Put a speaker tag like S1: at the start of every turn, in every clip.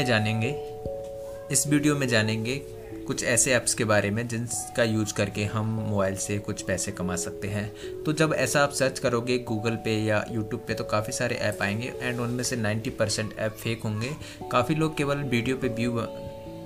S1: में जानेंगे, इस वीडियो में जानेंगे कुछ ऐसे ऐप्स के बारे में जिनका यूज़ करके हम मोबाइल से कुछ पैसे कमा सकते हैं। तो जब ऐसा आप सर्च करोगे गूगल पे या यूट्यूब पे तो काफ़ी सारे ऐप आएँगे एंड उनमें से 90 परसेंट ऐप फेक होंगे। काफ़ी लोग केवल वीडियो पे व्यू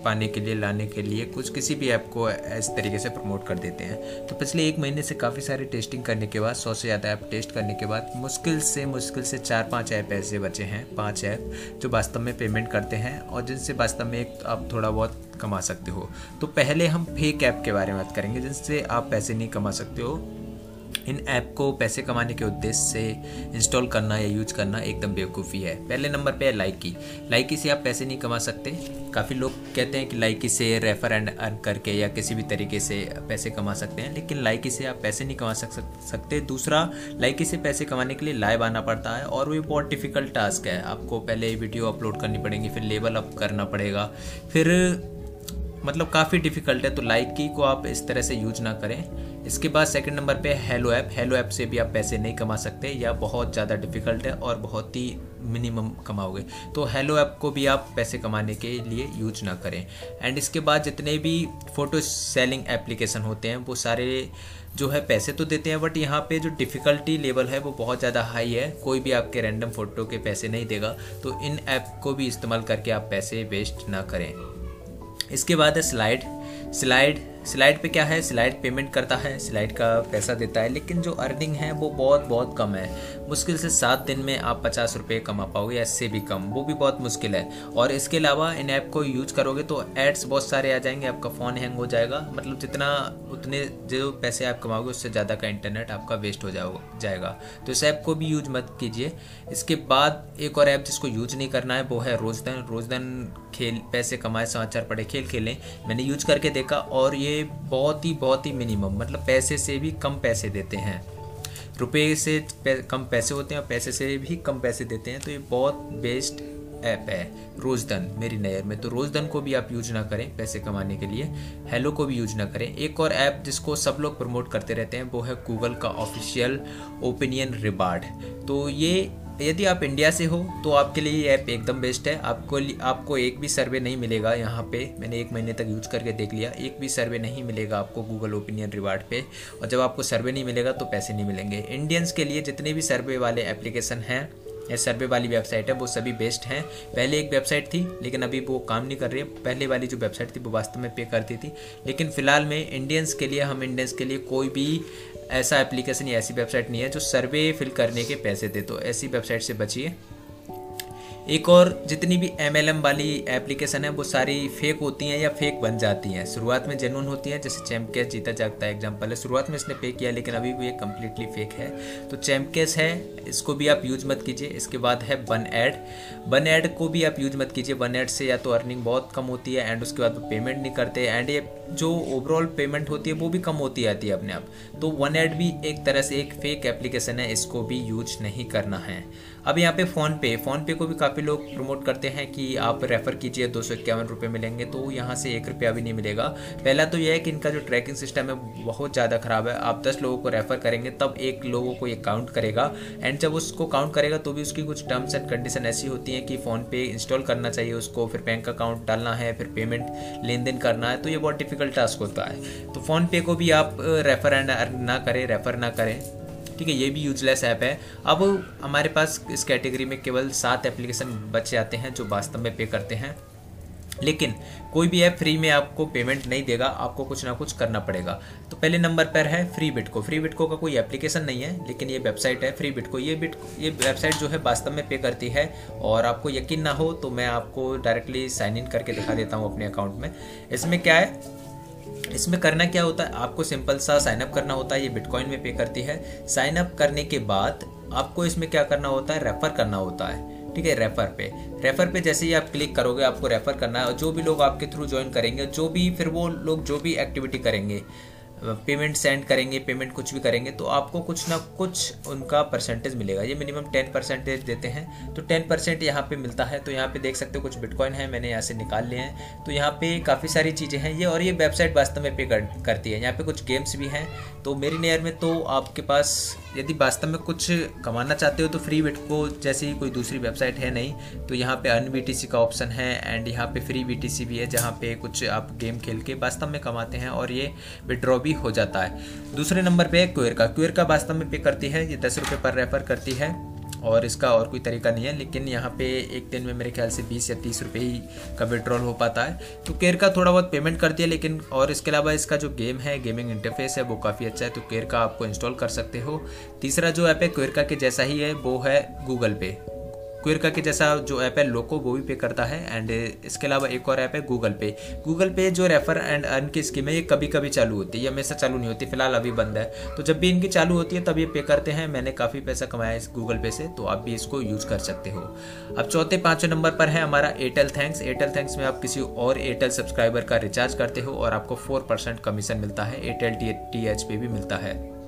S1: पाने के लिए, लाने के लिए कुछ किसी भी ऐप को इस तरीके से प्रमोट कर देते हैं। तो पिछले एक महीने से काफ़ी सारे टेस्टिंग करने के बाद, सौ से ज़्यादा ऐप टेस्ट करने के बाद, मुश्किल से मुश्किल से चार पाँच ऐप ऐसे बचे हैं, पाँच ऐप जो वास्तव में पेमेंट करते हैं और जिनसे वास्तव में आप थोड़ा बहुत कमा सकते हो। तो पहले हम फेक ऐप के बारे में बात करेंगे, जिनसे आप पैसे नहीं कमा सकते हो। इन ऐप को पैसे कमाने के उद्देश्य से इंस्टॉल करना या यूज़ करना एकदम बेवकूफ़ी है। पहले नंबर पे है लाइकी। लाइकी से आप पैसे नहीं कमा सकते। काफ़ी लोग कहते हैं कि लाइकी से रेफर एंड अर्न करके या किसी भी तरीके से पैसे कमा सकते हैं, लेकिन लाइकी से आप पैसे नहीं कमा सक, सकते। दूसरा, लाइकी से पैसे कमाने के लिए लाइव आना पड़ता है और वो बहुत डिफ़िकल्ट टास्क है। आपको पहले वीडियो अपलोड करनी पड़ेगी, फिर लेवल अप करना पड़ेगा। फिर मतलब काफ़ी डिफ़िकल्ट है तो लाइक की को आप इस तरह से यूज़ ना करें। इसके बाद सेकंड नंबर पे हेलो ऐप हेलो ऐप से भी आप पैसे नहीं कमा सकते, या बहुत ज़्यादा डिफ़िकल्ट है और बहुत ही मिनिमम कमाओगे। तो हेलो ऐप को भी आप पैसे कमाने के लिए यूज़ ना करें। एंड इसके बाद जितने भी फ़ोटो सेलिंग एप्लीकेशन होते हैं, वो सारे जो है पैसे तो देते हैं बट यहाँ पे जो डिफ़िकल्टी लेवल है, वो बहुत ज़्यादा हाई है। कोई भी आपके रैंडम फ़ोटो के पैसे नहीं देगा तो इन ऐप को भी इस्तेमाल करके आप पैसे वेस्ट ना करें। इसके बाद है स्लाइड स्लाइड स्लाइड पे क्या है? स्लाइड पेमेंट करता है स्लाइड का पैसा देता है, लेकिन जो अर्निंग है वो बहुत बहुत कम है। मुश्किल से सात दिन में आप पचास रुपये कमा पाओगे या इससे भी कम, वो भी बहुत मुश्किल है। और इसके अलावा इन ऐप को यूज़ करोगे तो एड्स बहुत सारे आ जाएँगे, आपका फ़ोन हैंग हो जाएगा। मतलब जितना, उतने जो पैसे आप कमाओगे, उससे ज़्यादा का इंटरनेट आपका वेस्ट हो जाओ, जाएगा। तो इस ऐप को भी यूज़ मत कीजिए। इसके बाद एक और ऐप जिसको यूज़ नहीं करना है, वो है रोजदन। रोजदन खेल, पैसे कमाए, समाचार पढ़े, खेल खेलें, मैंने यूज़ करके देखा और ये बहुत ही बहुत ही मिनिमम मतलब पैसे से भी कम पैसे देते हैं। रुपए से कम पैसे होते हैं और पैसे से भी कम पैसे देते हैं तो ये बहुत बेस्ट ऐप है। रोजदन, मेरी नज़र में तो रोजदन को भी आप यूज़ ना करें पैसे कमाने के लिए, हेलो को भी यूज़ ना करें। एक और ऐप जिसको सब लोग प्रमोट करते रहते हैं, वो है गूगल का ऑफिशियल ओपिनियन रिवार्ड तो ये यदि आप इंडिया से हो तो आपके लिए ये ऐप एकदम बेस्ट है। आपको आपको एक भी सर्वे नहीं मिलेगा यहाँ पे। मैंने एक महीने तक यूज़ करके देख लिया। एक भी सर्वे नहीं मिलेगा आपको गूगल ओपिनियन रिवार्ड पे। और जब आपको सर्वे नहीं मिलेगा तो पैसे नहीं मिलेंगे। इंडियंस के लिए जितने भी सर्वे वाले एप्लीकेशन हैं, या सर्वे वाली वेबसाइट है, वो सभी बेस्ट हैं। पहले एक वेबसाइट थी, लेकिन अभी वो काम नहीं कर रही है। पहले वाली जो वेबसाइट थी, वो वास्तव में पे करती थी। लेकिन फ़िलहाल में इंडियंस के लिए, हम इंडियंस के लिए कोई भी ऐसा एप्लीकेशन या ऐसी वेबसाइट नहीं है जो सर्वे फिल करने के पैसे दे तो ऐसी वेबसाइट से बचिए। एक और जितनी भी एमएलएम वाली एप्लीकेशन है, वो सारी फेक होती हैं या फेक बन जाती हैं। शुरुआत में जेनुअन होती हैं, जैसे चैम्पकेस जीता जागता है एग्ज़ाम्पल है। शुरुआत में इसने पे किया, लेकिन अभी भी ये कम्प्लीटली फेक है। तो चैम्पकेस है, इसको भी आप यूज़ मत कीजिए। इसके बाद है वन एड वन एड को भी आप यूज़ मत कीजिए। वन एड से या तो अर्निंग बहुत कम होती है एंड उसके बाद वो पेमेंट नहीं करते। एंड ये जो ओवरऑल पेमेंट होती है, वो भी कम होती आती है अपने आप। तो वन एड भी एक तरह से एक फेक एप्लीकेशन है, इसको भी यूज़ नहीं करना है। अब यहाँ पे फ़ोन पे फ़ोन पे को भी काफ़ी लोग प्रमोट करते हैं कि आप रेफ़र कीजिए, दो सौ इक्यावन रुपये मिलेंगे तो यहाँ से एक रुपया भी नहीं मिलेगा। पहला तो यह है कि इनका जो ट्रैकिंग सिस्टम है, बहुत ज़्यादा ख़राब है। आप दस लोगों को रेफ़र करेंगे, तब एक लोगों को ये काउंट करेगा। एंड जब उसको काउंट करेगा तो भी उसकी कुछ टर्म्स एंड कंडीशन ऐसी होती हैं कि फ़ोन पे इंस्टॉल करना चाहिए उसको, फिर बैंक अकाउंट डालना है, फिर पेमेंट लेन देन करना है तो ये बहुत डिफ़िकल्ट टास्क होता है। तो फ़ोन पे को भी आप रेफ़र एंड ना करें रेफ़र ना करें। ठीक है, ये भी यूजलेस ऐप है। अब हमारे पास इस कैटेगरी में केवल सात एप्लीकेशन बच जाते हैं जो वास्तव में पे करते हैं। लेकिन कोई भी ऐप फ्री में आपको पेमेंट नहीं देगा, आपको कुछ ना कुछ करना पड़ेगा। तो पहले नंबर पर है फ्री बिटको फ्री बिटको का कोई एप्लीकेशन नहीं है, लेकिन ये वेबसाइट है फ्री बिटको ये बिट ये वेबसाइट जो है वास्तव में पे करती है, और आपको यकीन ना हो तो मैं आपको डायरेक्टली साइन इन करके दिखा देता हूँ अपने अकाउंट में। इसमें क्या है? इसमें करना क्या होता है? आपको सिंपल सा साइन अप करना होता है, ये बिटकॉइन में पे करती है। साइनअप करने के बाद आपको इसमें क्या करना होता है? रेफर करना होता है। ठीक है? रेफर पे। रेफर पे जैसे ही आप क्लिक करोगे, आपको रेफर करना है। और जो भी लोग आपके थ्रू ज्वाइन करेंगे, जो भी फिर वो लोग, जो भी एक्टिविटी करेंगे पेमेंट सेंड करेंगे पेमेंट कुछ भी करेंगे तो आपको कुछ ना कुछ उनका परसेंटेज मिलेगा। ये मिनिमम टेन परसेंटेज देते हैं। तो टेन परसेंट यहाँ पर मिलता है तो यहाँ पे देख सकते हो कुछ बिटकॉइन है मैंने यहाँ से निकाल लिए हैं। तो यहाँ पे काफ़ी सारी चीज़ें हैं ये और ये वेबसाइट वास्तव में पे कर, करती है। यहाँ पे कुछ गेम्स भी हैं तो मेरी नेयर में तो आपके पास यदि वास्तव में कुछ कमाना चाहते हो तो फ्री बिट को जैसे ही कोई दूसरी वेबसाइट है नहीं तो यहाँ पे अन वी का ऑप्शन है एंड यहाँ पे फ्री वी भी है जहाँ पे कुछ आप गेम खेल के वास्तव में कमाते हैं और ये विड्रॉ भी हो जाता है। दूसरे नंबर पे है क्वेर का। क्वेर का वास्तव में पे करती है, ये दस रुपये पर रेफर करती है, और इसका और कोई तरीका नहीं है, लेकिन यहाँ पे एक दिन में मेरे ख्याल से बीस या तीस रुपये ही का विड्रॉल हो पाता है। तो केयर का थोड़ा बहुत पेमेंट करती है लेकिन और इसके अलावा इसका जो गेम है गेमिंग इंटरफेस है, वो काफ़ी अच्छा है तो केयर का आपको इंस्टॉल कर सकते हो। तीसरा जो ऐप है केयर के जैसा ही है, वो है गूगल पे क्विरका के जैसा जो ऐप है लोको वो भी पे करता है एंड इसके अलावा एक और ऐप है गूगल पे गूगल पे जो रेफर एंड अर्न की स्कीम है, ये कभी कभी चालू होती है। ये हमेशा चालू नहीं होती, फ़िलहाल अभी बंद है। तो जब भी इनकी चालू होती है, तब ये पे करते हैं। मैंने काफ़ी पैसा कमाया इस गूगल पे से तो आप भी इसको यूज़ कर सकते हो। अब चौथे, पाँचवें नंबर पर है हमारा एयरटेल थैंक्स एयरटेल थैंक्स में आप किसी और एयरटेल सब्सक्राइबर का रिचार्ज करते हो और आपको फोर परसेंट कमीशन मिलता है। एयरटेल टी एच पे भी मिलता है।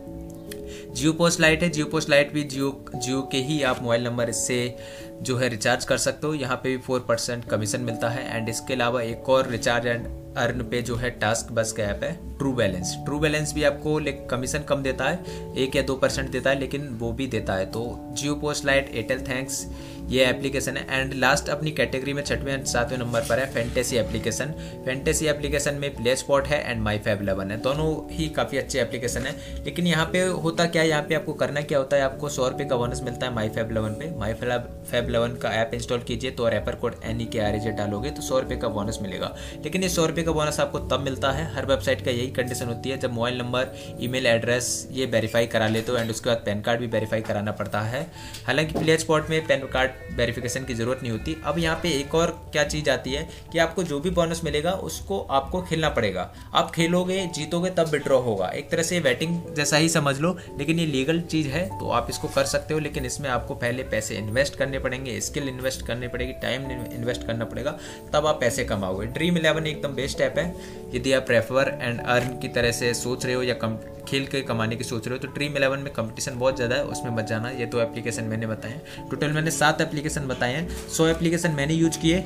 S1: जियो पोस्ट लाइट है। जियो पोस्ट लाइट भी जियो जियो के ही आप मोबाइल नंबर इससे जो है रिचार्ज कर सकते हो। यहाँ पे भी फोर परसेंट कमीशन मिलता है। एंड इसके अलावा एक और रिचार्ज एंड अर्न पे जो है टास्क बस का ऐप है ट्रू बैलेंस ट्रू बैलेंस भी आपको कमीशन कम देता है, एक या दो परसेंट देता है, लेकिन वो भी देता है. तो Jio post lite Airtel thanks ये एप्लीकेशन है. एंड लास्ट अपनी कैटेगरी में छठवें एंड सातवें नंबर पर है फैंटेसी एप्लीकेशन फैंटेसी एप्लीकेशन में प्ले स्पॉट है एंड माई फैब इलेवन है. दोनों ही काफ़ी अच्छे एप्लीकेशन है. लेकिन यहाँ पे होता क्या है? यहाँ पे आपको करना क्या होता है? आपको सौ रुपये का बोनस मिलता है माई फैब इलेवन पे. माई फैब इलेवन का ऐप इंस्टॉल कीजिए तो रेपर कोड एन ई के आर डालोगे तो सौ रुपये का बोनस मिलेगा. लेकिन ये सौ रुपये का बोनस आपको तब मिलता है। हर वेबसाइट का यही कंडीशन होती है। जब मोबाइल नंबर ईमेल एड्रेस ये वेरीफाई करा लेते हो एंड उसके बाद पैन कार्ड भी वेरीफाई कराना पड़ता है। हालाँकि प्ले स्पॉट में पैन कार्ड वेरीफिकेशन की ज़रूरत नहीं होती। अब यहाँ पे एक और क्या चीज़ आती है कि आपको जो भी बोनस मिलेगा, उसको आपको खेलना पड़ेगा। आप खेलोगे, जीतोगे, तब विड्रॉ होगा। एक तरह से वेटिंग जैसा ही समझ लो, लेकिन ये लीगल चीज़ है तो आप इसको कर सकते हो, लेकिन इसमें आपको पहले पैसे इन्वेस्ट करने पड़ेंगे। स्किल इन्वेस्ट करने पड़ेगी टाइम इन्वेस्ट करना पड़ेगा, तब आप पैसे कमाओगे। ड्रीम इलेवन एकदम बेस्ट ऐप है, यदि आप रेफर एंड अर्न की तरह से सोच रहे हो या कम, खेल के कमाने की सोच रहे हो तो ड्रीम इलेवन में कंपटीशन बहुत ज़्यादा है, उसमें मत जाना, ये दो तो एप्लीकेशन मैंने बताए हैं। टोटल मैंने सात एप्लीकेशन बताए हैं, सौ एप्लीकेशन मैंने यूज़ किए,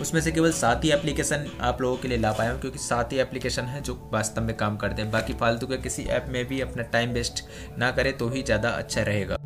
S1: उसमें से केवल सात ही एप्लीकेशन आप लोगों के लिए ला पाया हूँ, क्योंकि सात ही एप्लीकेशन है जो वास्तव में काम करते हैं। बाकी फालतू के किसी ऐप में भी अपना टाइम वेस्ट ना करें तो ही ज़्यादा अच्छा रहेगा।